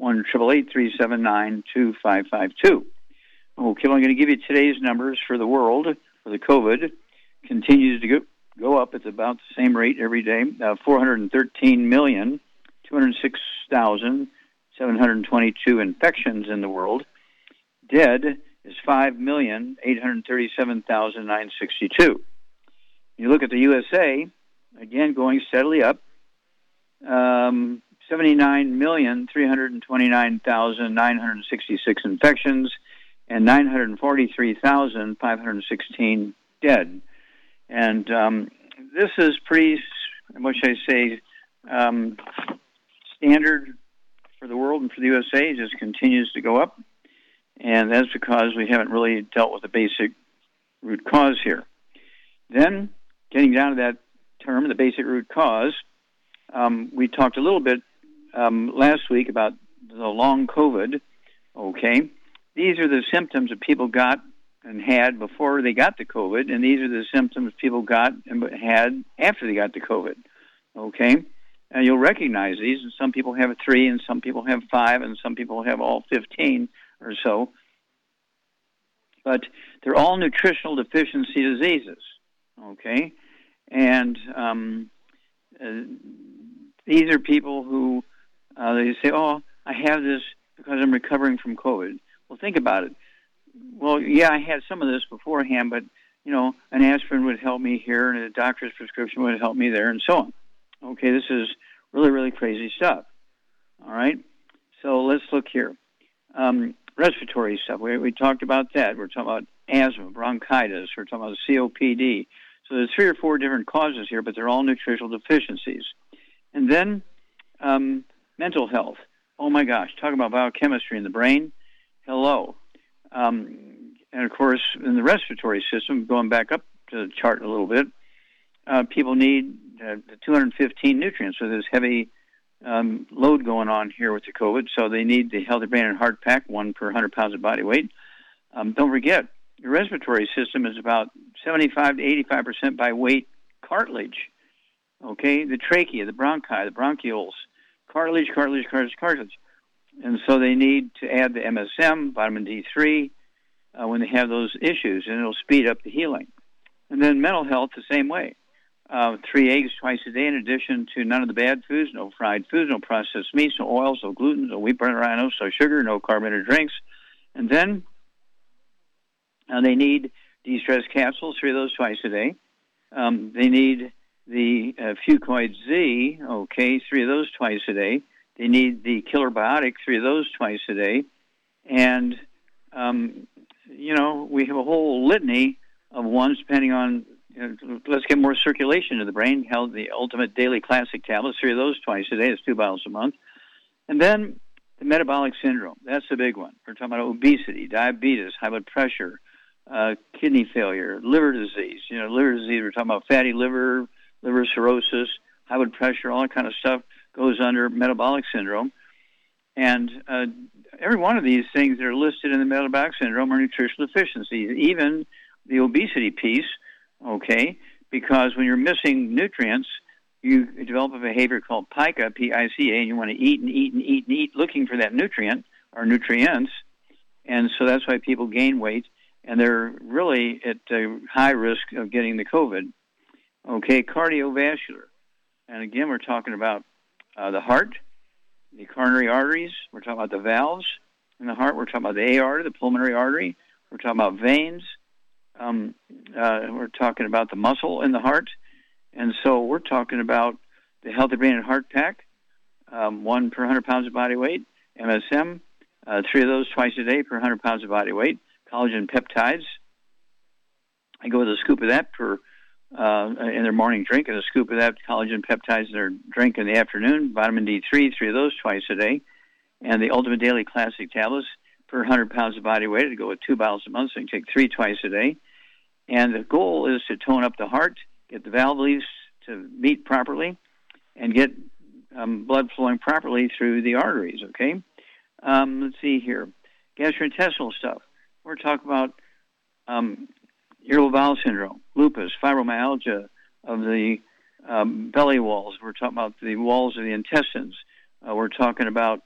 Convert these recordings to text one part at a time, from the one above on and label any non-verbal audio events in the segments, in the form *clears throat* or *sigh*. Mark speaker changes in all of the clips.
Speaker 1: 1 379 2552. Okay, I'm going to give you today's numbers for the world, for the COVID. Continues to go, go up. It's about the same rate every day. Uh, 413 million, 206,000. 722 infections in the world. Dead is 5,837,962. You look at the USA, again going steadily up, um, 79,329,966 infections and 943,516 dead. And um, this is pretty, what should I say, um, standard for the world and for the USA It just continues to go up. And that's because we haven't really dealt with the basic root cause here. Then, getting down to that term, the basic root cause, um, we talked a little bit um, last week about the long COVID. Okay, these are the symptoms that people got and had before they got the COVID, and these are the symptoms people got and had after they got the COVID. Okay, and you'll recognize these. And some people have three, and some people have five, and some people have all 15 or so. But they're all nutritional deficiency diseases, okay? And um, uh, these are people who uh, they say, "Oh, I have this because I'm recovering from COVID." Well, think about it. Well, yeah, I had some of this beforehand, but you know, an aspirin would help me here, and a doctor's prescription would help me there, and so on. Okay, this is really, really crazy stuff. All right, so let's look here. Um, respiratory stuff. We, we talked about that. We're talking about asthma, bronchitis. We're talking about COPD. So there's three or four different causes here, but they're all nutritional deficiencies. And then um, mental health. Oh my gosh, talk about biochemistry in the brain. Hello. Um, and of course, in the respiratory system, going back up to the chart a little bit, uh, people need uh, 215 nutrients. So there's heavy um, load going on here with the COVID. So they need the Healthy Brain and Heart Pack, one per 100 pounds of body weight. Um, don't forget, your respiratory system is about 75 to 85 percent by weight cartilage. Okay, the trachea, the bronchi, the bronchioles, cartilage, cartilage, cartilage, cartilage. And so they need to add the MSM, vitamin D3, uh, when they have those issues, and it'll speed up the healing. And then mental health the same way uh, three eggs twice a day, in addition to none of the bad foods, no fried foods, no processed meats, no oils, no gluten, no wheat bran rhinos, no sugar, no carbonated drinks. And then uh, they need de-stress capsules, three of those twice a day. Um, they need the uh, Fucoid Z, okay, three of those twice a day. They need the Killer Biotic, three of those twice a day. And, um, you know, we have a whole litany of ones depending on you know, let's get more circulation to the brain. Held the ultimate daily classic tablets, three of those twice a day. It's two bottles a month. And then the metabolic syndrome. That's the big one. We're talking about obesity, diabetes, high blood pressure, uh, kidney failure, liver disease. You know, liver disease. We're talking about fatty liver, liver cirrhosis, high blood pressure, all that kind of stuff goes under metabolic syndrome. And uh, every one of these things that are listed in the metabolic syndrome are nutritional deficiencies. Even the obesity piece okay? Because when you're missing nutrients, you develop a behavior called pica, P-I-C-A, and you want to eat and eat and eat and eat looking for that nutrient or nutrients. And so that's why people gain weight, and they're really at a high risk of getting the COVID. Okay, cardiovascular. And again, we're talking about uh, the heart, the coronary arteries. We're talking about the valves in the heart. We're talking about the aorta, the pulmonary artery. We're talking about veins. Um, uh, we're talking about the muscle in the heart. And so we're talking about the Healthy Brain and Heart Pack, um, one per 100 pounds of body weight, MSM, uh, three of those twice a day per 100 pounds of body weight, collagen peptides. I go with a scoop of that per uh, in their morning drink and a scoop of that collagen peptides in their drink in the afternoon, vitamin D3, three of those twice a day, and the Ultimate Daily Classic tablets per 100 pounds of body weight. to go with two bottles a month, so you can take three twice a day. And the goal is to tone up the heart, get the valve leads to beat properly, and get um, blood flowing properly through the arteries. Okay. Um, let's see here, gastrointestinal stuff. We're talking about um, irritable bowel syndrome, lupus, fibromyalgia of the um, belly walls. We're talking about the walls of the intestines. Uh, we're talking about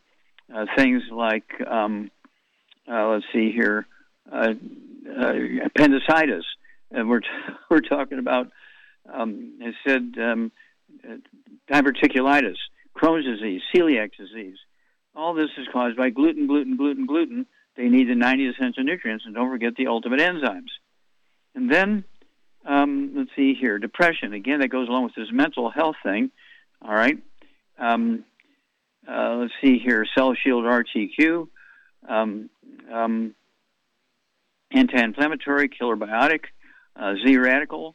Speaker 1: uh, things like, um, uh, let's see here, uh, uh, appendicitis. And we're, t- *laughs* we're talking about, um, I said, um, diverticulitis, Crohn's disease, celiac disease. All this is caused by gluten, gluten, gluten, gluten. They need the 90 essential nutrients, and don't forget the ultimate enzymes. And then, um, let's see here, depression. Again, that goes along with this mental health thing. All right. Um, uh, let's see here, Cell Shield RTQ, um, um, anti-inflammatory, killer biotic, uh, Z Radical,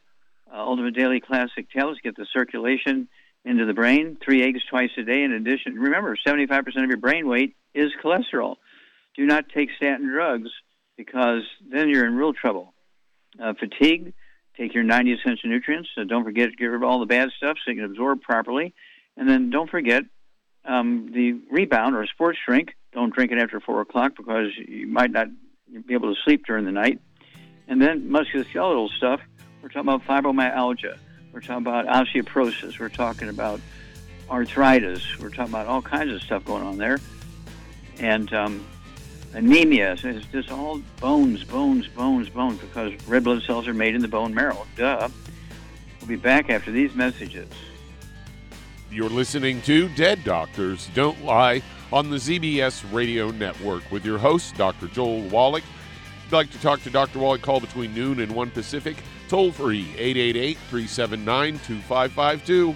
Speaker 1: uh, Ultimate Daily Classic tablets get the circulation into the brain. Three eggs twice a day. In addition, remember, 75% of your brain weight is cholesterol. Do not take statin drugs because then you're in real trouble. Uh, fatigue, take your 90 essential nutrients. So don't forget to get rid of all the bad stuff so you can absorb properly. And then don't forget um, the rebound or sports drink. Don't drink it after 4 o'clock because you might not be able to sleep during the night. And then musculoskeletal stuff. We're talking about fibromyalgia. We're talking about osteoporosis. We're talking about arthritis. We're talking about all kinds of stuff going on there. And um, anemia. It's just all bones, bones, bones, bones, because red blood cells are made in the bone marrow. Duh. We'll be back after these messages.
Speaker 2: You're listening to Dead Doctors Don't Lie on the ZBS Radio Network with your host, Dr. Joel Wallach. If you'd like to talk to Dr. Wallach, call between noon and 1 Pacific. Toll free 888 379 2552.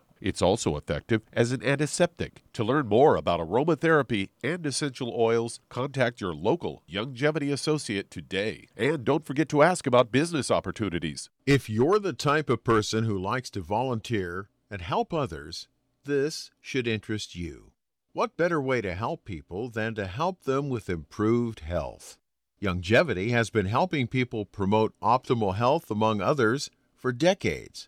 Speaker 2: It's also effective as an antiseptic. To learn more about aromatherapy and essential oils, contact your local Youngevity associate today. And don't forget to ask about business opportunities.
Speaker 3: If you're the type of person who likes to volunteer and help others, this should interest you. What better way to help people than to help them with improved health? Youngevity has been helping people promote optimal health, among others, for decades.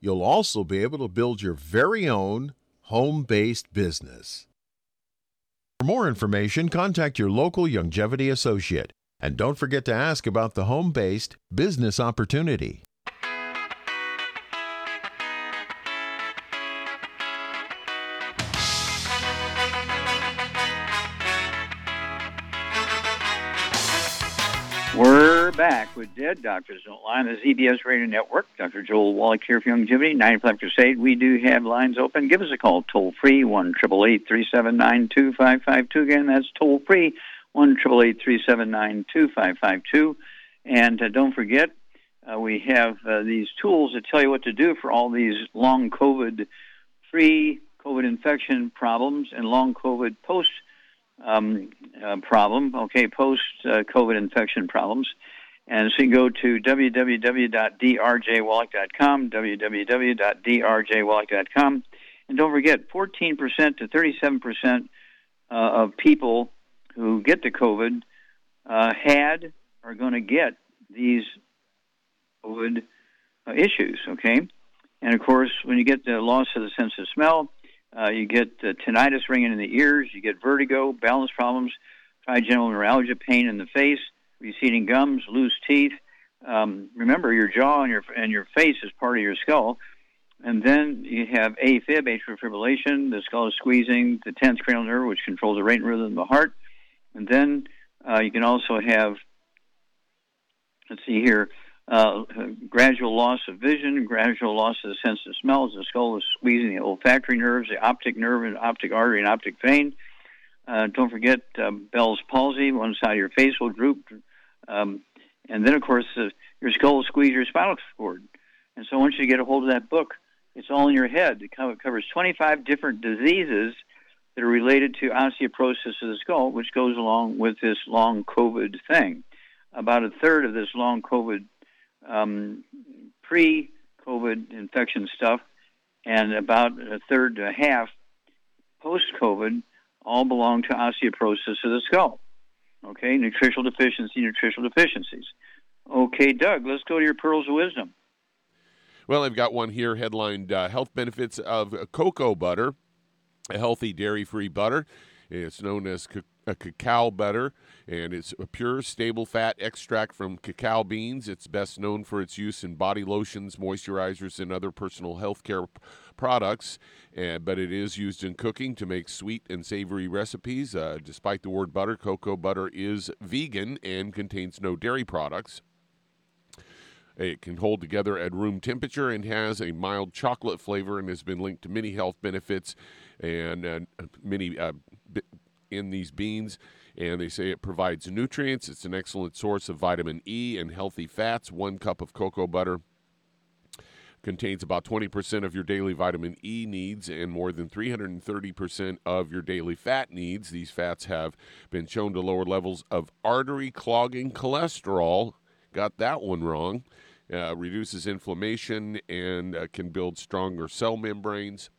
Speaker 3: You'll also be able to build your very own home based business. For more information, contact your local Youngevity associate. And don't forget to ask about the home based business opportunity.
Speaker 1: We're back with Dead Doctors Don't Lie on the ZBS Radio Network. Dr. Joel Wallach here for Youngevity, 95 Crusade. We do have lines open. Give us a call, toll free, 1 379 2552. Again, that's toll free, 1 379 2552. And uh, don't forget, uh, we have uh, these tools that tell you what to do for all these long COVID free COVID infection problems and long COVID post um, uh, problem, okay, post uh, COVID infection problems. And so you go to www.drjwallach.com, www.drjwallach.com. And don't forget, 14% to 37% uh, of people who get the COVID uh, had are going to get these COVID uh, issues, okay? And of course, when you get the loss of the sense of smell, uh, you get tinnitus ringing in the ears. You get vertigo, balance problems, trigeminal neuralgia, pain in the face, receding gums, loose teeth. Um, remember, your jaw and your and your face is part of your skull. And then you have AFib, atrial fibrillation. The skull is squeezing the 10th cranial nerve, which controls the rate and rhythm of the heart. And then uh, you can also have, let's see here, uh, gradual loss of vision, gradual loss of the sense of smell as the skull is squeezing the olfactory nerves, the optic nerve, and optic artery and optic vein. Uh, don't forget uh, Bell's palsy. One side of your face will droop. Um, and then, of course, uh, your skull will squeeze your spinal cord. And so once you get a hold of that book, it's all in your head. It covers 25 different diseases that are related to osteoporosis of the skull, which goes along with this long COVID thing. About a third of this long COVID um, pre COVID infection stuff, and about a third to a half post COVID all belong to osteoporosis of the skull. Okay, nutritional deficiency, nutritional deficiencies. Okay, Doug, let's go to your pearls of wisdom.
Speaker 4: Well, I've got one here headlined uh, Health Benefits of Cocoa Butter, a healthy dairy free butter. It's known as a cacao butter, and it's a pure, stable fat extract from cacao beans. It's best known for its use in body lotions, moisturizers, and other personal health care products. But it is used in cooking to make sweet and savory recipes. Uh, despite the word butter, cocoa butter is vegan and contains no dairy products. It can hold together at room temperature and has a mild chocolate flavor and has been linked to many health benefits and uh, many uh, in these beans. And they say it provides nutrients. It's an excellent source of vitamin E and healthy fats. One cup of cocoa butter contains about 20% of your daily vitamin E needs and more than 330% of your daily fat needs. These fats have been shown to lower levels of artery clogging cholesterol. Got that one wrong. Uh, reduces inflammation and uh, can build stronger cell membranes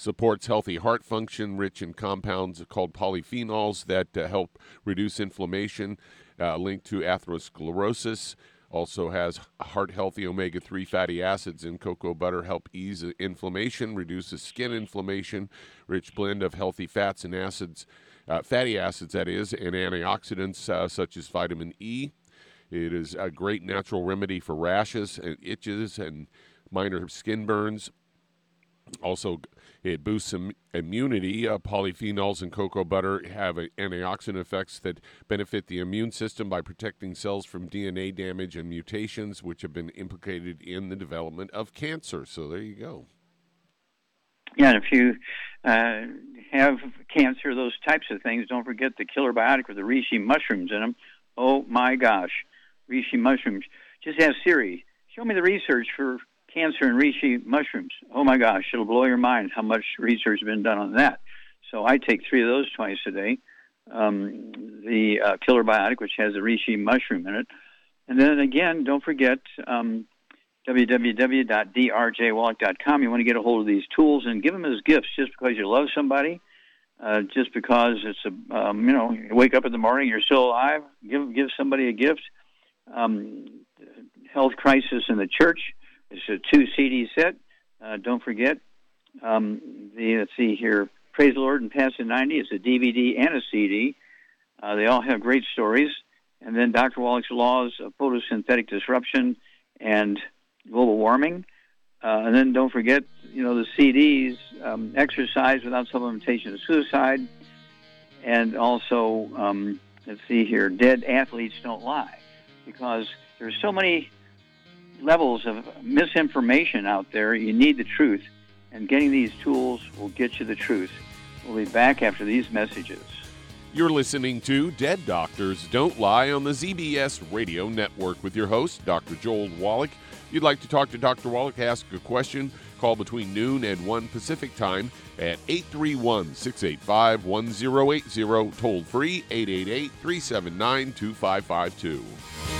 Speaker 4: supports healthy heart function, rich in compounds called polyphenols that uh, help reduce inflammation, uh, linked to atherosclerosis. Also has heart healthy omega 3 fatty acids in cocoa butter, help ease inflammation, reduces skin inflammation, rich blend of healthy fats and acids, uh, fatty acids, that is, and antioxidants uh, such as vitamin E. It is a great natural remedy for rashes and itches and minor skin burns. Also, it boosts Im- immunity. Uh, polyphenols in cocoa butter have a- antioxidant effects that benefit the immune system by protecting cells from DNA damage and mutations, which have been implicated in the development of cancer. So there you go.
Speaker 1: Yeah, and if you uh, have cancer, those types of things, don't forget the killer biotic with the reishi mushrooms in them. Oh my gosh, reishi mushrooms. Just ask Siri, show me the research for cancer and reishi mushrooms. Oh my gosh, it'll blow your mind how much research has been done on that. So I take three of those twice a day. Um, the uh, killer biotic, which has a reishi mushroom in it. And then again, don't forget um, www.drjwallach.com. You want to get a hold of these tools and give them as gifts just because you love somebody. Uh, just because it's a um, you know you wake up in the morning you're still alive give give somebody a gift um, health crisis in the church it's a two CD set. Uh, don't forget um, the let's see here, Praise the Lord and Past the 90. It's a DVD and a CD. Uh, they all have great stories. And then Dr. Wallach's Laws of Photosynthetic Disruption and Global Warming. Uh, and then don't forget, you know, the CDs, um, Exercise Without Supplementation of Suicide, and also, um, let's see here, Dead Athletes Don't Lie. because there's so many levels of misinformation out there. You need the truth, and getting these tools will get you the truth. We'll be back after these messages.
Speaker 2: You're listening to Dead Doctors Don't Lie on the ZBS Radio Network with your host, Dr. Joel Wallach. If you'd like to talk to Dr. Wallach, ask a question, call between noon and 1 Pacific time at 831 685 1080, toll free 888 379 2552.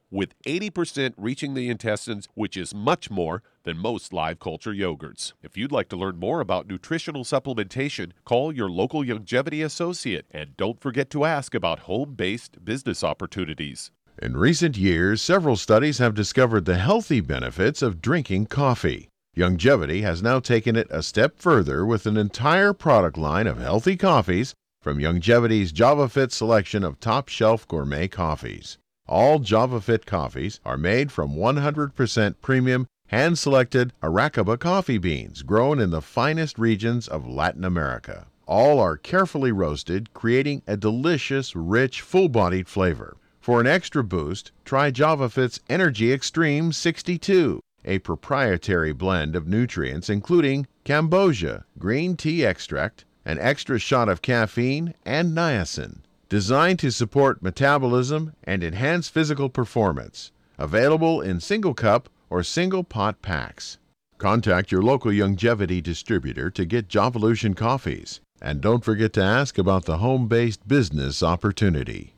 Speaker 2: with 80% reaching the intestines, which is much more than most live culture yogurts. If you'd like to learn more about nutritional supplementation, call your local Youngevity associate and don't forget to ask about home based business opportunities.
Speaker 3: In recent years, several studies have discovered the healthy benefits of drinking coffee. Youngevity has now taken it a step further with an entire product line of healthy coffees from Youngevity's JavaFit selection of top shelf gourmet coffees. All JavaFit coffees are made from 100% premium, hand selected Arabica coffee beans grown in the finest regions of Latin America. All are carefully roasted, creating a delicious, rich, full bodied flavor. For an extra boost, try JavaFit's Energy Extreme 62 a proprietary blend of nutrients including cambogia, green tea extract, an extra shot of caffeine, and niacin, designed to support metabolism and enhance physical performance. Available in single cup or single pot packs. Contact your local Youngevity distributor to get Javalution coffees. And don't forget to ask about the home based business opportunity.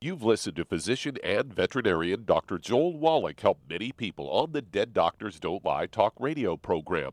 Speaker 2: You've listened to physician and veterinarian Dr. Joel Wallach help many people on the Dead Doctors Don't Lie talk radio program.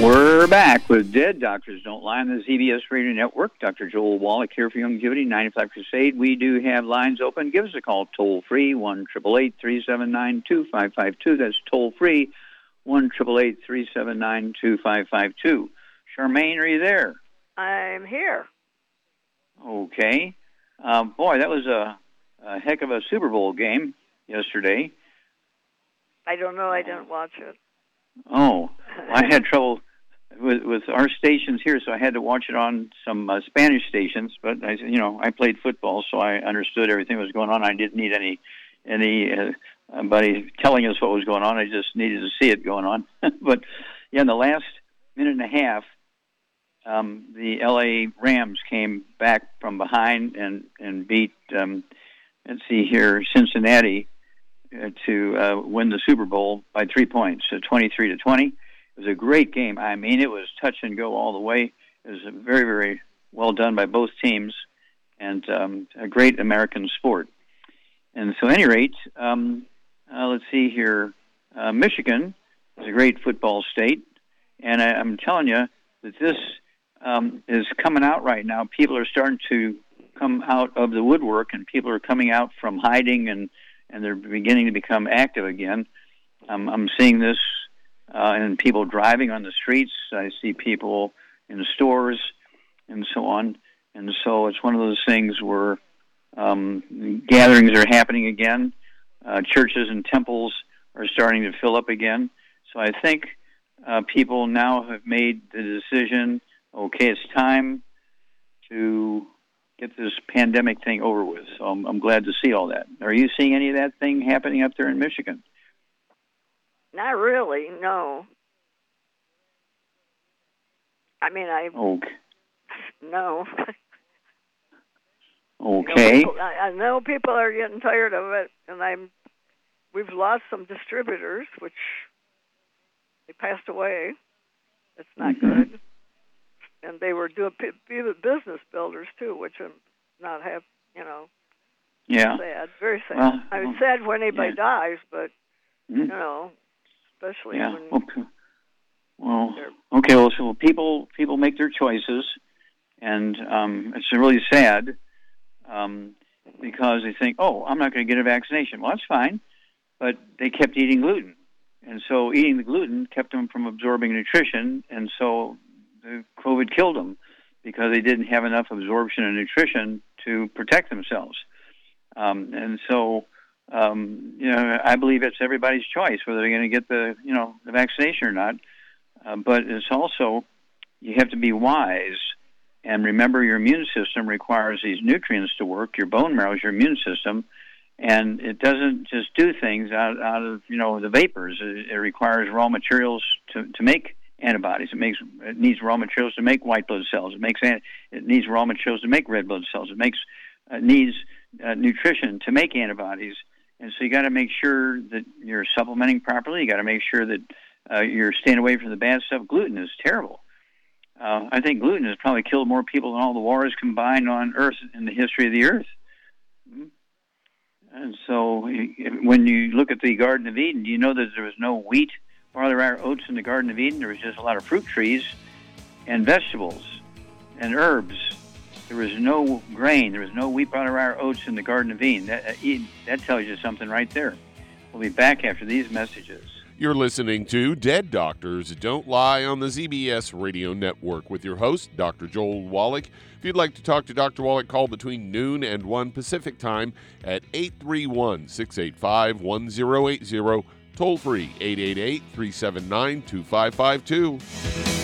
Speaker 1: We're back with Dead Doctors Don't Lie on the ZBS Radio Network. Dr. Joel Wallach here for Youngevity, 95 Crusade. We do have lines open. Give us a call toll free, 1 379 2552. That's toll free, 1 379 2552. Charmaine, are you there?
Speaker 5: I'm here.
Speaker 1: Okay. Uh, boy, that was a, a heck of a Super Bowl game yesterday.
Speaker 5: I don't know. I didn't watch it.
Speaker 1: Oh, I had trouble with with our stations here, so I had to watch it on some uh, Spanish stations. But I, you know, I played football, so I understood everything that was going on. I didn't need any any uh, anybody telling us what was going on. I just needed to see it going on. *laughs* but yeah, in the last minute and a half, um, the L.A. Rams came back from behind and and beat. Um, let's see here, Cincinnati uh, to uh, win the Super Bowl by three points, so 23 to 20. It was a great game. I mean, it was touch and go all the way. it was very, very well done by both teams, and um, a great American sport. And so, at any rate, um, uh, let's see here. Uh, Michigan is a great football state, and I, I'm telling you that this um, is coming out right now. People are starting to come out of the woodwork, and people are coming out from hiding, and and they're beginning to become active again. Um, I'm seeing this uh, in people driving on the streets. I see people in stores, and so on. And so it's one of those things where um, gatherings are happening again. Uh, churches and temples are starting to fill up again. So I think uh, people now have made the decision okay, it's time to get this pandemic thing over with. So I'm, I'm glad to see all that. Are you seeing any of that thing happening up there in Michigan?
Speaker 5: Not really, no. I mean, I
Speaker 1: Okay.
Speaker 5: no. *laughs*
Speaker 1: Okay.
Speaker 5: You know, I, I know people are getting tired of it, and I'm. We've lost some distributors, which they passed away. It's not
Speaker 1: Mhm.
Speaker 5: good. And they were doing business builders too, which I'm not have. You know,
Speaker 1: Yeah.
Speaker 5: sad, very sad.
Speaker 1: Well,
Speaker 5: I mean,
Speaker 1: well,
Speaker 5: sad when anybody
Speaker 1: yeah.
Speaker 5: dies, but you
Speaker 1: Mhm.
Speaker 5: know, especially
Speaker 1: Yeah.
Speaker 5: when
Speaker 1: Okay. Well, okay. Well, so people people make their choices, and um, it's really sad um, because they think, "Oh, I'm not going to get a vaccination." Well, that's fine, but they kept eating gluten, and so eating the gluten kept them from absorbing nutrition, and so the COVID killed them because they didn't have enough absorption and nutrition to protect themselves. Um, and so, um, you know, I believe it's everybody's choice whether they're going to get the, you know, the vaccination or not. Uh, but it's also you have to be wise and remember your immune system requires these nutrients to work. Your bone marrow is your immune system, and it doesn't just do things out, out of you know the vapors. It, it requires raw materials to, to make antibodies. It makes it needs raw materials to make white blood cells. It makes it needs raw materials to make red blood cells. It makes uh, needs uh, nutrition to make antibodies. And so you got to make sure that you're supplementing properly. You got to make sure that uh, you're staying away from the bad stuff. Gluten is terrible. Uh, I think gluten has probably killed more people than all the wars combined on Earth in the history of the Earth. Mhm. And so, when you look at the Garden of Eden, you know that there was no wheat, barley, rye, oats in the Garden of Eden. There was just a lot of fruit trees and vegetables and herbs. There was no grain. There was no wheat, rye, or oats in the Garden of Eden. That, uh, that tells you something right there. We'll be back after these messages.
Speaker 2: You're listening to Dead Doctors Don't Lie on the ZBS Radio Network with your host, Dr. Joel Wallach. If you'd like to talk to Dr. Wallach, call between noon and 1 Pacific Time at 831 685 1080, toll free 888 379 2552.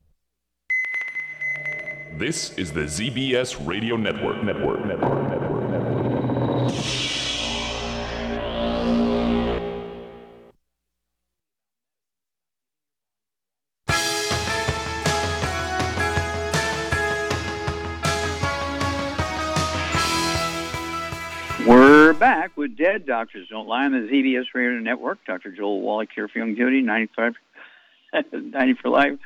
Speaker 6: This is the ZBS Radio Network. Network. Network. Network. Network.
Speaker 1: We're back with Dead Doctors Don't Lie on the ZBS Radio Network. Dr. Joel Wallach here for Youngevity, 95, *laughs* 90 for life.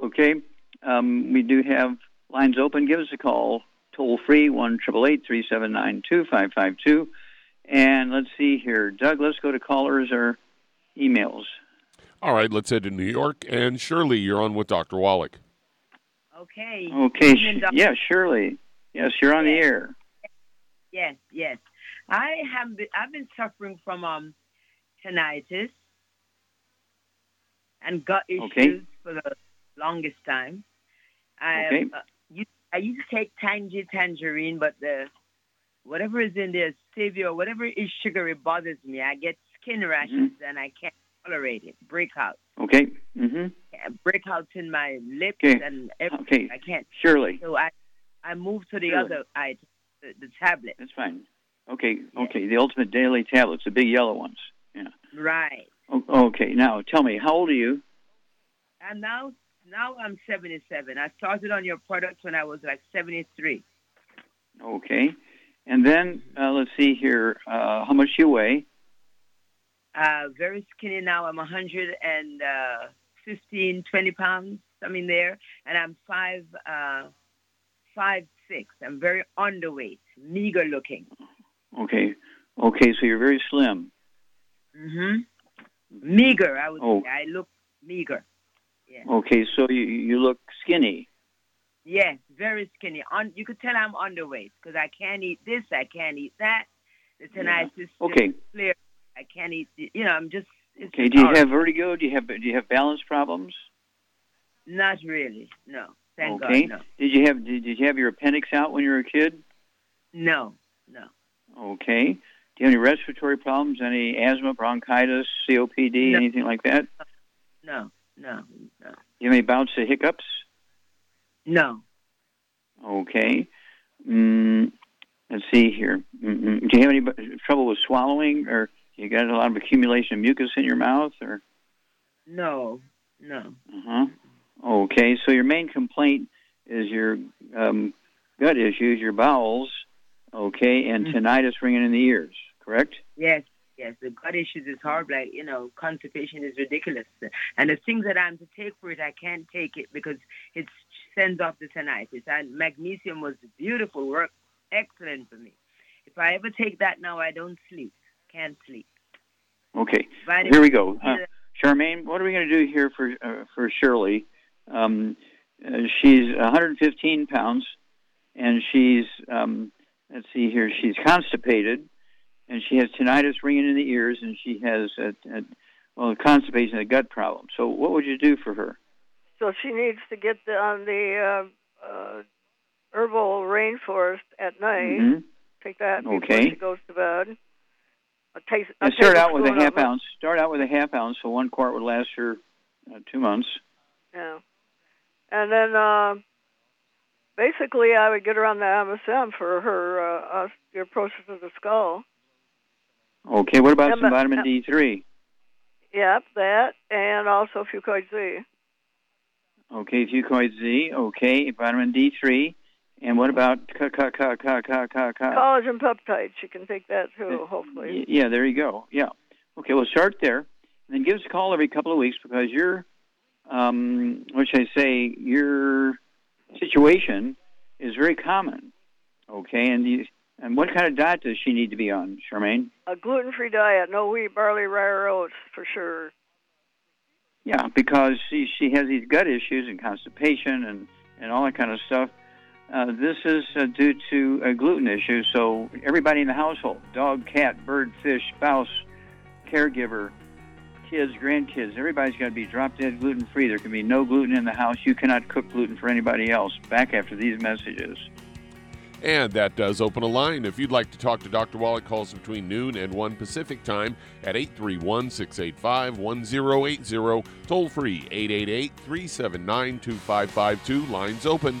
Speaker 1: Okay, um, we do have lines open. Give us a call, toll free, 1 379 2552. And let's see here. Doug, let's go to callers or emails.
Speaker 2: All right, let's head to New York. And Shirley, you're on with Dr. Wallach.
Speaker 7: Okay.
Speaker 1: Okay. Sh- yeah, Shirley. Yes, you're on the air.
Speaker 7: Yes, yes. I have been, I've been suffering from um tinnitus and gut issues
Speaker 1: Okay.
Speaker 7: for the longest time. I
Speaker 1: Okay.
Speaker 7: uh, you, I used to take tangy tangerine, but the whatever is in there, stevia, or whatever is sugary bothers me. I get skin rashes
Speaker 1: Mm-hmm.
Speaker 7: and I can't tolerate it. Breakouts,
Speaker 1: Okay. Mm-hmm.
Speaker 7: breakouts in my lips
Speaker 1: Okay.
Speaker 7: and everything.
Speaker 1: Okay.
Speaker 7: I can't.
Speaker 1: Surely.
Speaker 7: So I I moved to the
Speaker 1: Shirley.
Speaker 7: other item, the, the tablet.
Speaker 1: That's fine. Okay. Okay. The Ultimate Daily Tablets, the big yellow ones. Yeah.
Speaker 7: Right.
Speaker 1: O- Okay. Now, tell me, how old are you?
Speaker 7: And now, now I'm 77. I started on your products when I was like 73.
Speaker 1: Okay. And then uh, let's see here. Uh, how much you weigh?
Speaker 7: Uh, very skinny now. I'm 115, 20 pounds. I'm in there, and I'm five, uh, five six. I'm very underweight, meager looking.
Speaker 1: Okay. Okay. So you're very slim.
Speaker 7: Mm-hmm. Meager, I would
Speaker 1: Oh.
Speaker 7: say. I look meager. Yeah.
Speaker 1: Okay. So you you look skinny.
Speaker 7: Yes, very skinny. On, you could tell I'm underweight because I can't eat this, I can't eat that. The tinnitus
Speaker 1: Okay.
Speaker 7: is clear. I can't eat. the- You know, I'm just. It's
Speaker 1: Okay. Do you
Speaker 7: hard.
Speaker 1: have vertigo? Do you have do you have balance problems?
Speaker 7: Not really. No. Thank
Speaker 1: okay.
Speaker 7: God.
Speaker 1: Did you have did, did you have your appendix out when you were a kid?
Speaker 7: No. No. No.
Speaker 1: Okay. Do you have any respiratory problems? Any asthma, bronchitis, COPD,
Speaker 7: No.
Speaker 1: anything like that?
Speaker 7: No. No. No.
Speaker 1: Do you have any bouts of hiccups?
Speaker 7: No.
Speaker 1: Okay. Mm, let's see here. mm Do you have any trouble with swallowing, or you got a lot of accumulation of mucus in your mouth, or?
Speaker 7: No. No.
Speaker 1: Uh-huh. Okay, so your main complaint is your um, gut issues, your bowels, okay, and tinnitus ringing in the ears, correct?
Speaker 7: Yes. Yes. The gut issues is hard. Like you know, constipation is ridiculous. And the things that I'm to take for it, I can't take it because it sends off the tinnitus. And magnesium was beautiful work, excellent for me. If I ever take that now, I don't sleep. Can't sleep.
Speaker 1: Okay,
Speaker 7: Vitamin
Speaker 1: here we go. Uh, Charmaine, what are we going to do here for uh, for Shirley? Um, uh, she's 115 pounds, and she's um, let's see here, she's constipated, and she has tinnitus ringing in the ears, and she has a, a well, constipation, a gut problem. So, what would you do for her?
Speaker 5: So she needs to get the, on the uh, uh, herbal rainforest at night.
Speaker 1: Mm-hmm.
Speaker 5: Take that before
Speaker 1: Okay.
Speaker 5: she goes to bed. A taste, a
Speaker 1: And start out with a half
Speaker 5: of it.
Speaker 1: ounce. Start out with a half ounce, so one quart would last her uh, two months.
Speaker 5: Yeah. And then uh, basically, I would get her on the MSM for her uh, osteoporosis of the skull.
Speaker 1: Okay, what about some vitamin
Speaker 5: uh,
Speaker 1: D3?
Speaker 5: Yep, that, and also Fucoid Z.
Speaker 1: Okay, Fucoid Z. Okay, vitamin D3. And what about ca ca ca ca ca ca ca?
Speaker 5: Collagen peptides. You can take that too, hopefully.
Speaker 1: Yeah, there you go. Yeah. Okay, we'll start there. And then give us a call every couple of weeks because your, um, what should I say, your situation is very common. Okay, and you, and what kind of diet does she need to be on, Charmaine?
Speaker 5: A gluten-free diet, no wheat, barley, rye, or oats for sure.
Speaker 1: Yeah, because she she has these gut issues and constipation and and all that kind of stuff. Uh, this is uh, due to a gluten issue. So everybody in the household, dog, cat, bird, fish, spouse, caregiver, kids, grandkids, everybody's got to be drop dead gluten free. There can be no gluten in the house. You cannot cook gluten for anybody else. Back after these messages.
Speaker 2: And that does open a line. If you'd like to talk to Dr. Wallach, call us between noon and 1 Pacific time at 831 685 1080. Toll free 888 379 2552. Lines open.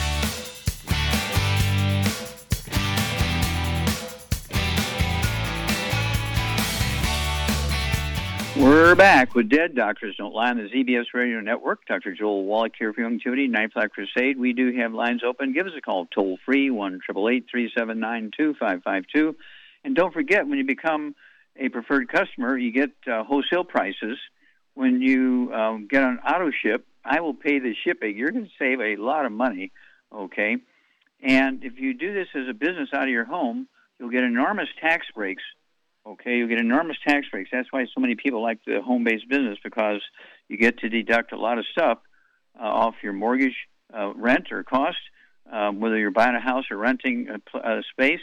Speaker 1: We're back with Dead Doctors Don't Lie on the ZBS Radio Network. Dr. Joel Wallach here for Youngevity, Night Flag Crusade. We do have lines open. Give us a call toll free, 1 379 2552. And don't forget, when you become a preferred customer, you get uh, wholesale prices. When you um, get on auto ship, I will pay the shipping. You're going to save a lot of money, okay? And if you do this as a business out of your home, you'll get enormous tax breaks Okay, you get enormous tax breaks. That's why so many people like the home-based business because you get to deduct a lot of stuff uh, off your mortgage, uh, rent, or cost, um, whether you're buying a house or renting a, a space.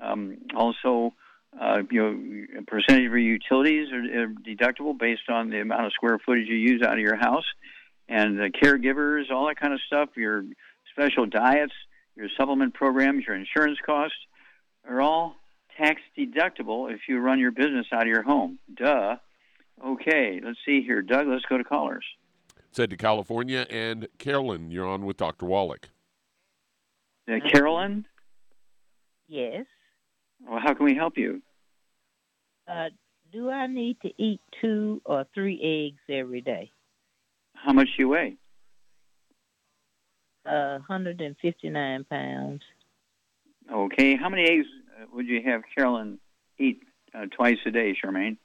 Speaker 1: Um, also, uh, you know, percentage of your utilities are, are deductible based on the amount of square footage you use out of your house, and the caregivers, all that kind of stuff. Your special diets, your supplement programs, your insurance costs are all tax deductible if you run your business out of your home. Duh. Okay, let's see here. Doug, let's go to callers.
Speaker 2: Said to California and Carolyn, you're on with Dr. Wallach.
Speaker 1: Uh, Carolyn?
Speaker 8: Yes.
Speaker 1: Well, how can we help you?
Speaker 8: Uh, do I need to eat two or three eggs every day?
Speaker 1: How much do you weigh?
Speaker 8: Uh, 159 pounds.
Speaker 1: Okay, how many eggs would you have Carolyn eat uh, twice a day, Charmaine?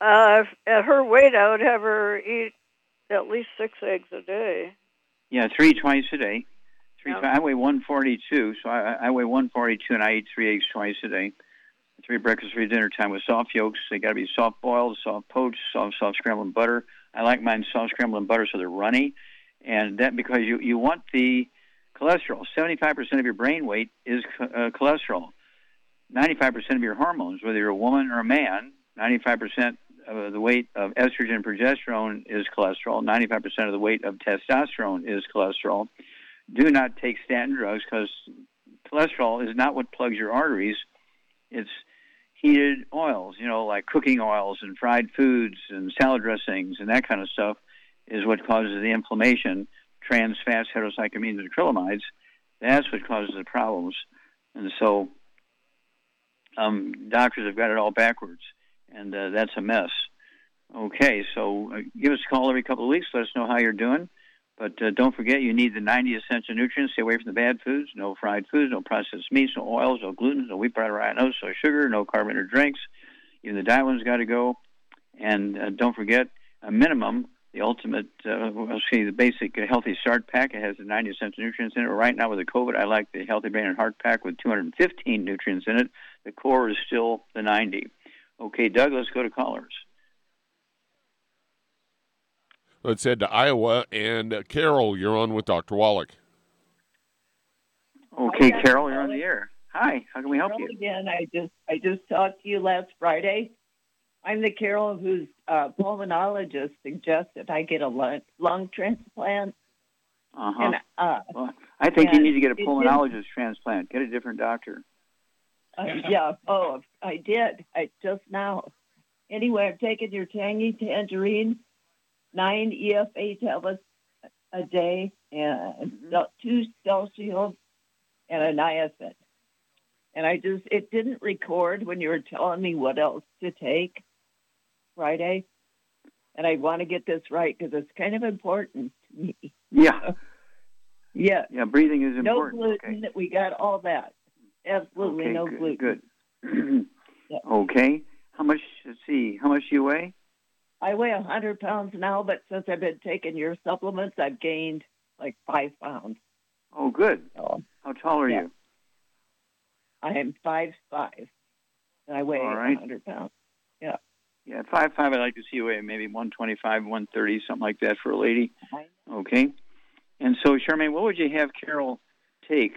Speaker 5: Uh, at her weight, I would have her eat at least six eggs a day.
Speaker 1: Yeah, three twice a day. Three.
Speaker 5: Yep.
Speaker 1: Twi- I weigh 142, so I, I weigh 142, and I eat three eggs twice a day. Three breakfast, three dinner time with soft yolks. They got to be soft boiled, soft poached, soft soft scrambled in butter. I like mine soft scrambled in butter so they're runny, and that because you you want the cholesterol. 75% of your brain weight is uh, cholesterol. 95% of your hormones, whether you're a woman or a man, 95% of the weight of estrogen and progesterone is cholesterol. 95% of the weight of testosterone is cholesterol. Do not take statin drugs because cholesterol is not what plugs your arteries. It's heated oils, you know, like cooking oils and fried foods and salad dressings and that kind of stuff is what causes the inflammation. Trans fats, heterocyclamines, and acrylamides, that's what causes the problems. And so um, doctors have got it all backwards, and uh, that's a mess. Okay, so uh, give us a call every couple of weeks. Let us know how you're doing. But uh, don't forget, you need the 90 essential nutrients. Stay away from the bad foods. No fried foods, no processed meats, no oils, no gluten, no wheat, bread, rye, no sugar, no carbonated drinks. Even the diet ones got to go. And uh, don't forget, a minimum, the ultimate, uh, let's see, the basic uh, healthy start pack. It has the 90 essential nutrients in it. Right now with the COVID, I like the healthy brain and heart pack with 215 nutrients in it. The core is still the 90. Okay, Doug, let's go to callers.
Speaker 2: Let's head to Iowa and uh, Carol, you're on with Dr. Wallach.
Speaker 1: Okay, Carol, you're on the air. Hi, how can we help
Speaker 8: Carol
Speaker 1: you?
Speaker 8: Again, I just I just talked to you last Friday. I'm the Carol whose uh, pulmonologist suggested I get a lung, lung transplant.
Speaker 1: Uh-huh.
Speaker 8: And uh,
Speaker 1: Well, I think you need to get a pulmonologist transplant. Get a different doctor.
Speaker 8: uh, yeah, oh, I did. I just now. Anyway, I'm taking your tangy tangerine, nine EFA tablets a day, and stel- two Shields, and a niacin. And I just, it didn't record when you were telling me what else to take Friday. And I want to get this right because it's kind of important to me.
Speaker 1: Yeah. *laughs*
Speaker 8: Yeah.
Speaker 1: Yeah, breathing is important.
Speaker 8: No gluten. We got all that. Absolutely
Speaker 1: okay,
Speaker 8: no
Speaker 1: good,
Speaker 8: gluten.
Speaker 1: Good. *clears throat* Okay. How much? Let's see. How much do you weigh?
Speaker 8: I weigh a hundred pounds now, but since I've been taking your supplements, I've gained like five pounds.
Speaker 1: Oh, good.
Speaker 8: So
Speaker 1: How tall are
Speaker 8: Yeah.
Speaker 1: you?
Speaker 8: I am five five, and I weigh a
Speaker 1: right.
Speaker 8: hundred pounds. Yeah.
Speaker 1: Yeah, five five. I'd like to see you weigh maybe one twenty five, one thirty, something like that for a lady. Okay. And so, Charmaine, what would you have Carol take?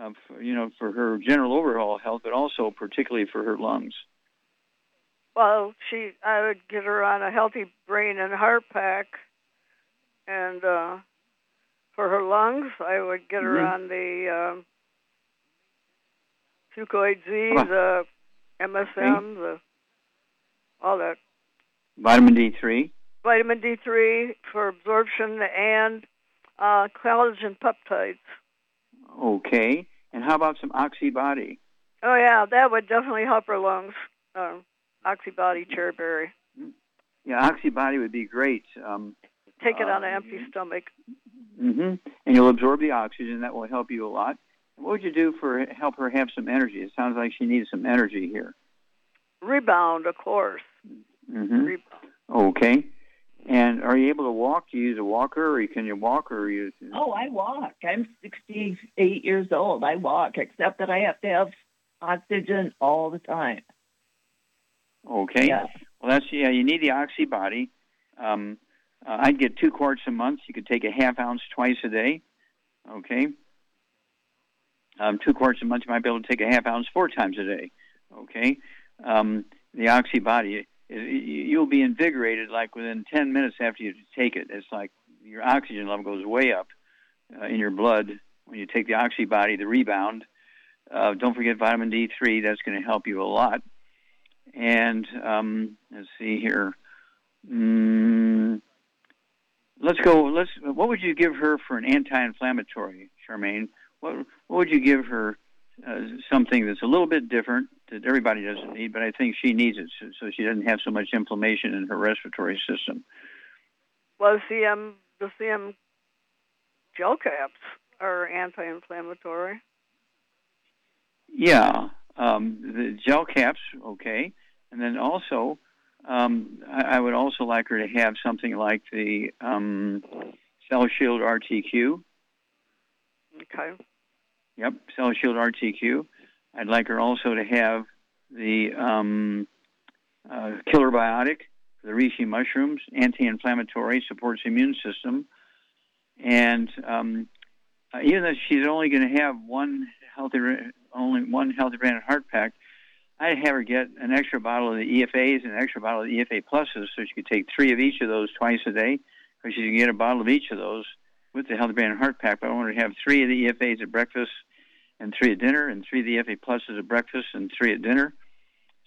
Speaker 1: Uh, for, you know, for her general overall health, but also particularly for her lungs.
Speaker 5: Well, she, I would get her on a healthy brain and heart pack, and uh, for her lungs, I would get her
Speaker 1: Mhm.
Speaker 5: on the um, Fucoid Z, the MSM, the all that
Speaker 1: Vitamin D three.
Speaker 5: vitamin D3 for absorption and uh, collagen peptides.
Speaker 1: Okay. And how about some Oxybody?
Speaker 5: Oh yeah, that would definitely help her lungs. Um, Oxybody cherryberry.
Speaker 1: Yeah, Oxybody would be great. Um,
Speaker 5: Take it on
Speaker 1: Uh,
Speaker 5: an empty stomach.
Speaker 1: Mm-hmm. And you'll absorb the oxygen. That will help you a lot. What would you do for help her have some energy? It sounds like she needs some energy here.
Speaker 5: Rebound, of course.
Speaker 1: hmm Okay. And are you able to walk? Do you use a walker, or can you walk, or you?
Speaker 8: Oh, I walk. I'm 68 years old. I walk, except that I have to have oxygen all the time.
Speaker 1: Okay.
Speaker 8: Yeah.
Speaker 1: Well, that's yeah. You need the Oxybody. Um, uh, I'd get two quarts a month. You could take a half ounce twice a day. Okay. Um, two quarts a month. You might be able to take a half ounce four times a day. Okay. Um, the Oxybody. You'll be invigorated like within 10 minutes after you take it. It's like your oxygen level goes way up uh, in your blood when you take the Oxybody, the rebound. uh, don't forget vitamin D3. That's going to help you a lot. And um, let's see here. Mm, let's go. Let's. What would you give her for an anti-inflammatory, Charmaine? What What would you give her? Uh, something that's a little bit different that everybody doesn't need, but I think she needs it so, so she doesn't have so much inflammation in her respiratory system.
Speaker 5: Well, CM the CM gel caps are anti-inflammatory.
Speaker 1: Yeah, um, the gel caps, okay, and then also um, I, I, would also like her to have something like the um, Cell Shield RTQ.
Speaker 5: Okay.
Speaker 1: Yep, Cell Shield RTQ. I'd like her also to have the um, uh, killer biotic for the reishi mushrooms, anti-inflammatory, supports the immune system, and um, uh, even though she's only going to have one healthy, only one healthy brain and heart pack, I'd have her get an extra bottle of the EFAs and an extra bottle of the EFA pluses, so she could take three of each of those twice a day, because she can get a bottle of each of those with the healthy brain and heart pack. But I want her to have three of the EFAs at breakfast and three at dinner, and three of the EFA pluses at breakfast and three at dinner.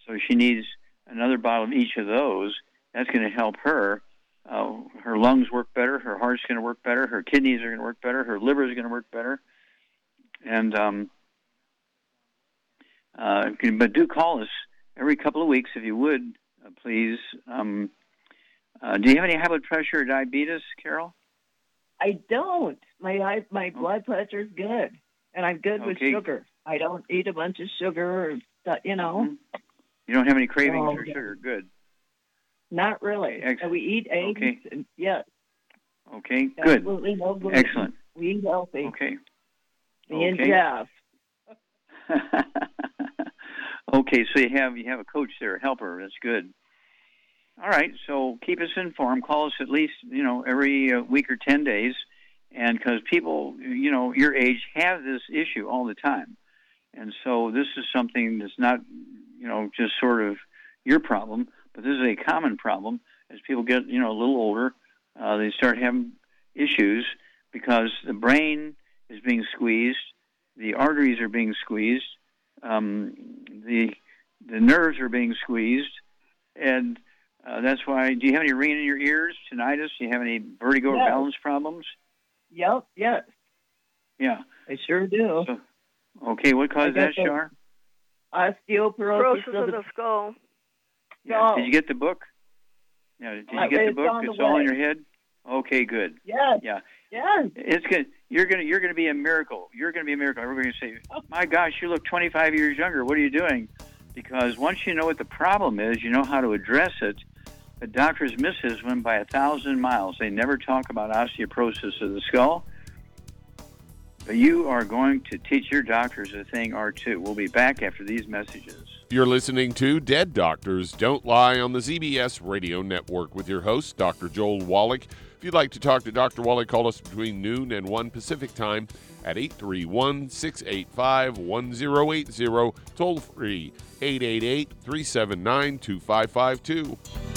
Speaker 1: So she needs another bottle of each of those. That's going to help her. Uh, her lungs work better. Her heart's going to work better. Her kidneys are going to work better. Her liver is going to work better. And um, uh, but do call us every couple of weeks if you would, uh, please. Um, uh, do you have any high blood pressure or diabetes, Carol?
Speaker 8: I don't. My high, my oh. blood pressure is good, and I'm good okay. with sugar. I don't eat a bunch of sugar, or you know. Mm-hmm.
Speaker 1: You don't have any cravings oh, for sugar. Good.
Speaker 8: Not really. Excellent. We eat eggs. Okay. And, yes.
Speaker 1: Okay. Good.
Speaker 8: Absolutely no gluten.
Speaker 1: Excellent.
Speaker 8: We eat healthy.
Speaker 1: Okay.
Speaker 8: Me okay. and Jeff. *laughs*
Speaker 1: okay, so you have you have a coach there, a helper. That's good. All right, so keep us informed. Call us at least you know every uh, week or ten days, and because people you know your age have this issue all the time, and so this is something that's not you know just sort of your problem, but this is a common problem as people get you know a little older. Uh, they start having issues because the brain is being squeezed, the arteries are being squeezed, um, the the nerves are being squeezed, and uh, that's why. Do you have any ringing in your ears, tinnitus? Do you have any vertigo or balance problems?
Speaker 8: Yep. Yes.
Speaker 1: Yeah.
Speaker 8: I sure do.
Speaker 1: So, okay. What caused that, Shar?
Speaker 8: Osteoporosis
Speaker 5: of the skull.
Speaker 1: Yeah. Did you get the book? Yeah. Did you get the book? It's all in your head. Okay. Good.
Speaker 8: Yes.
Speaker 1: Yeah.
Speaker 8: Yes.
Speaker 1: It's good. You're gonna you're gonna be a miracle. You're gonna be a miracle. We're gonna say, *laughs* "My gosh, you look 25 years younger. What are you doing?" Because once you know what the problem is, you know how to address it. But doctors miss this one by a thousand miles. They never talk about osteoporosis of the skull. But you are going to teach your doctors a thing or two. We'll be back after these messages.
Speaker 2: You're listening to Dead Doctors Don't Lie on the ZBS Radio Network with your host, Dr. Joel Wallach. If you'd like to talk to Dr. Wallach, call us between noon and 1 Pacific time at 831 685 1080, toll free 888 379 2552.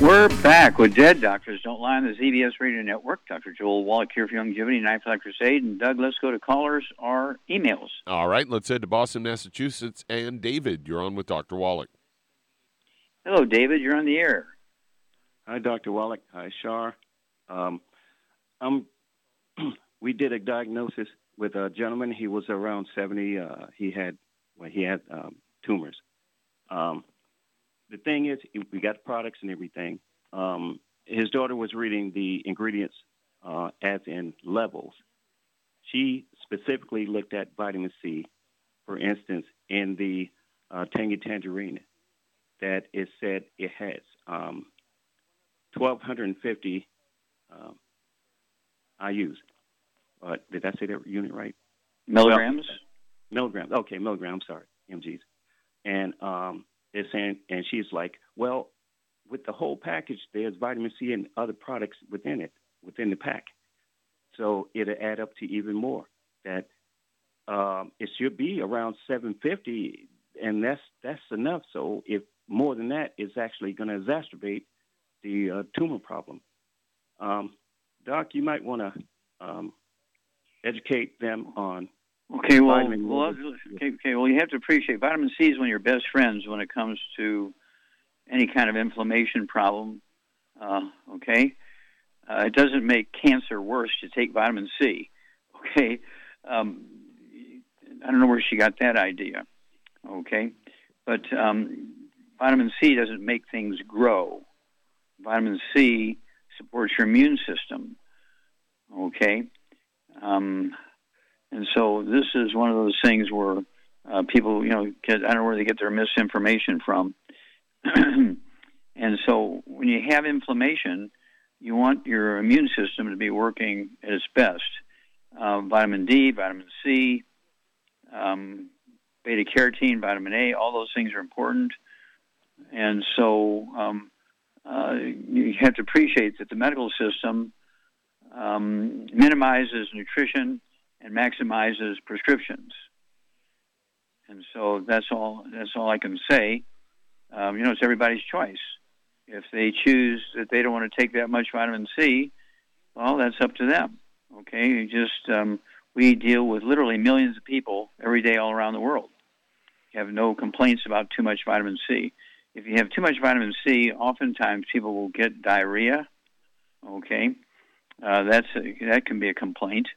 Speaker 1: We're back with Dead Doctors Don't Lie on the ZBS Radio Network. Dr. Joel Wallach here for Youngevity, Knife Life Crusade. And Doug, let's go to callers or emails.
Speaker 2: All right, let's head to Boston, Massachusetts. And David, you're on with Dr. Wallach.
Speaker 1: Hello, David. You're on the air.
Speaker 9: Hi, Dr. Wallach. Hi, Shar. Um, um, *clears throat* we did a diagnosis with a gentleman. He was around 70. Uh, he had well, he had um, tumors. Um, the thing is, we got products and everything. Um, his daughter was reading the ingredients uh, as in levels. She specifically looked at vitamin C, for instance, in the uh, tangy tangerine, that it said it has um, 1,250 um, IUs. Uh, did I say that unit right?
Speaker 1: Milligrams.
Speaker 9: Milligrams. Okay, milligrams. Sorry, mgs. And um, is saying, and she's like, well, with the whole package, there's vitamin C and other products within it, within the pack. So it'll add up to even more. That um, it should be around 750, and that's that's enough. So if more than that, it's actually going to exacerbate the uh, tumor problem. Um, Doc, you might want to um, educate them on
Speaker 1: Okay, well, well okay, okay, well, you have to appreciate vitamin C is one of your best friends when it comes to any kind of inflammation problem. Uh, okay, uh, it doesn't make cancer worse to take vitamin C. Okay, um, I don't know where she got that idea. Okay, but um, vitamin C doesn't make things grow. Vitamin C supports your immune system. Okay. Um, and so this is one of those things where uh, people, you know, get, I don't know where they get their misinformation from. *clears throat* and so when you have inflammation, you want your immune system to be working at its best. Uh, vitamin D, vitamin C, um, beta carotene, vitamin A, all those things are important. And so um, uh, you have to appreciate that the medical system um, minimizes nutrition and maximizes prescriptions. And so that's all. That's all I can say. Um, you know, it's everybody's choice. If they choose that they don't want to take that much vitamin C, well, that's up to them. Okay, you just um, we deal with literally millions of people every day all around the world. You have no complaints about too much vitamin C. If you have too much vitamin C, oftentimes people will get diarrhea. Okay, uh, that's a, that can be a complaint.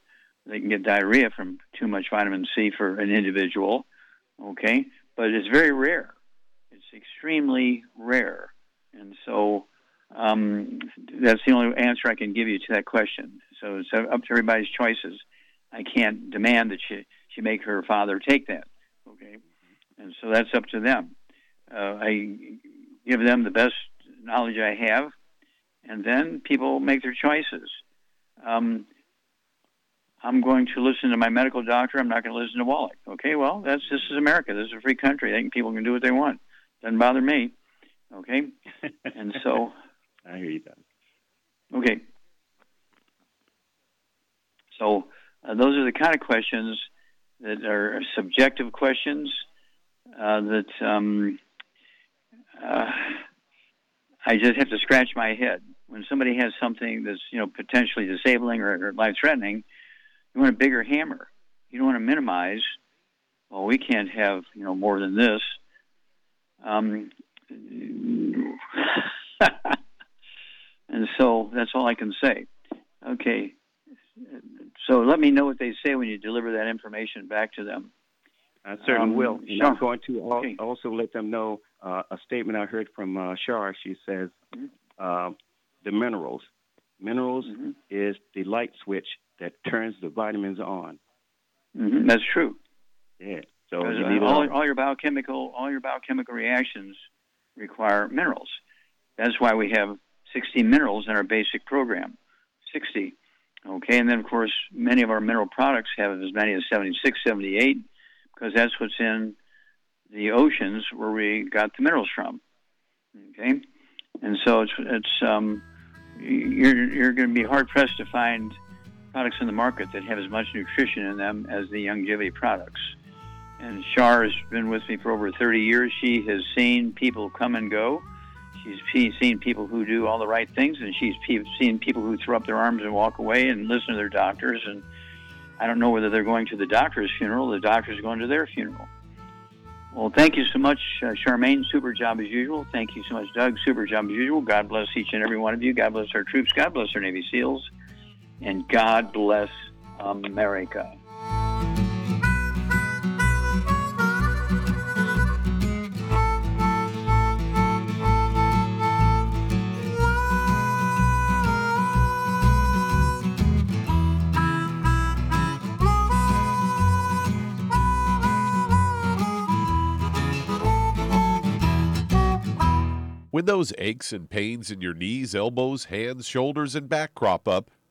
Speaker 1: They can get diarrhea from too much vitamin C for an individual. Okay, but it's very rare. It's extremely rare, and so um, that's the only answer I can give you to that question. So it's up to everybody's choices. I can't demand that she she make her father take that. Okay, and so that's up to them. Uh, I give them the best knowledge I have, and then people make their choices. Um, I'm going to listen to my medical doctor. I'm not going to listen to Wallach. Okay, well, that's this is America. This is a free country. They, people can do what they want. Doesn't bother me. Okay, *laughs* and so
Speaker 9: I hear you, Doc.
Speaker 1: Okay. So uh, those are the kind of questions that are subjective questions uh, that um, uh, I just have to scratch my head when somebody has something that's you know potentially disabling or, or life-threatening. You want a bigger hammer. You don't want to minimize. Well, we can't have you know more than this. Um, *laughs* and so that's all I can say. Okay. So let me know what they say when you deliver that information back to them.
Speaker 9: I certainly
Speaker 1: Um,
Speaker 9: will. And
Speaker 1: sure.
Speaker 9: I'm going to al-
Speaker 1: Okay.
Speaker 9: also let them know uh, a statement I heard from uh, Shar. She says
Speaker 1: Mm-hmm.
Speaker 9: uh, the minerals. Minerals
Speaker 1: Mm-hmm.
Speaker 9: is the light switch that turns the vitamins on.
Speaker 1: hmm That's true.
Speaker 9: Yeah. So you need
Speaker 1: all,
Speaker 9: all.
Speaker 1: all your biochemical all your biochemical reactions require minerals. That's why we have 60 minerals in our basic program. 60. Okay, and then of course many of our mineral products have as many as 76, 78, because that's what's in the oceans where we got the minerals from. Okay, and so it's it's um, you're you're going to be hard pressed to find products in the market that have as much nutrition in them as the Youngevity products. And Shar has been with me for over 30 years. She has seen people come and go. She's seen people who do all the right things, and she's seen people who throw up their arms and walk away and listen to their doctors. And I don't know whether they're going to the doctor's funeral, the doctor's going to their funeral. Well, thank you so much, uh, Charmaine. Super job as usual. Thank you so much, Doug. Super job as usual. God bless each and every one of you. God bless our troops. God bless our Navy SEALs. And God bless America.
Speaker 2: When those aches and pains in your knees, elbows, hands, shoulders, and back crop up,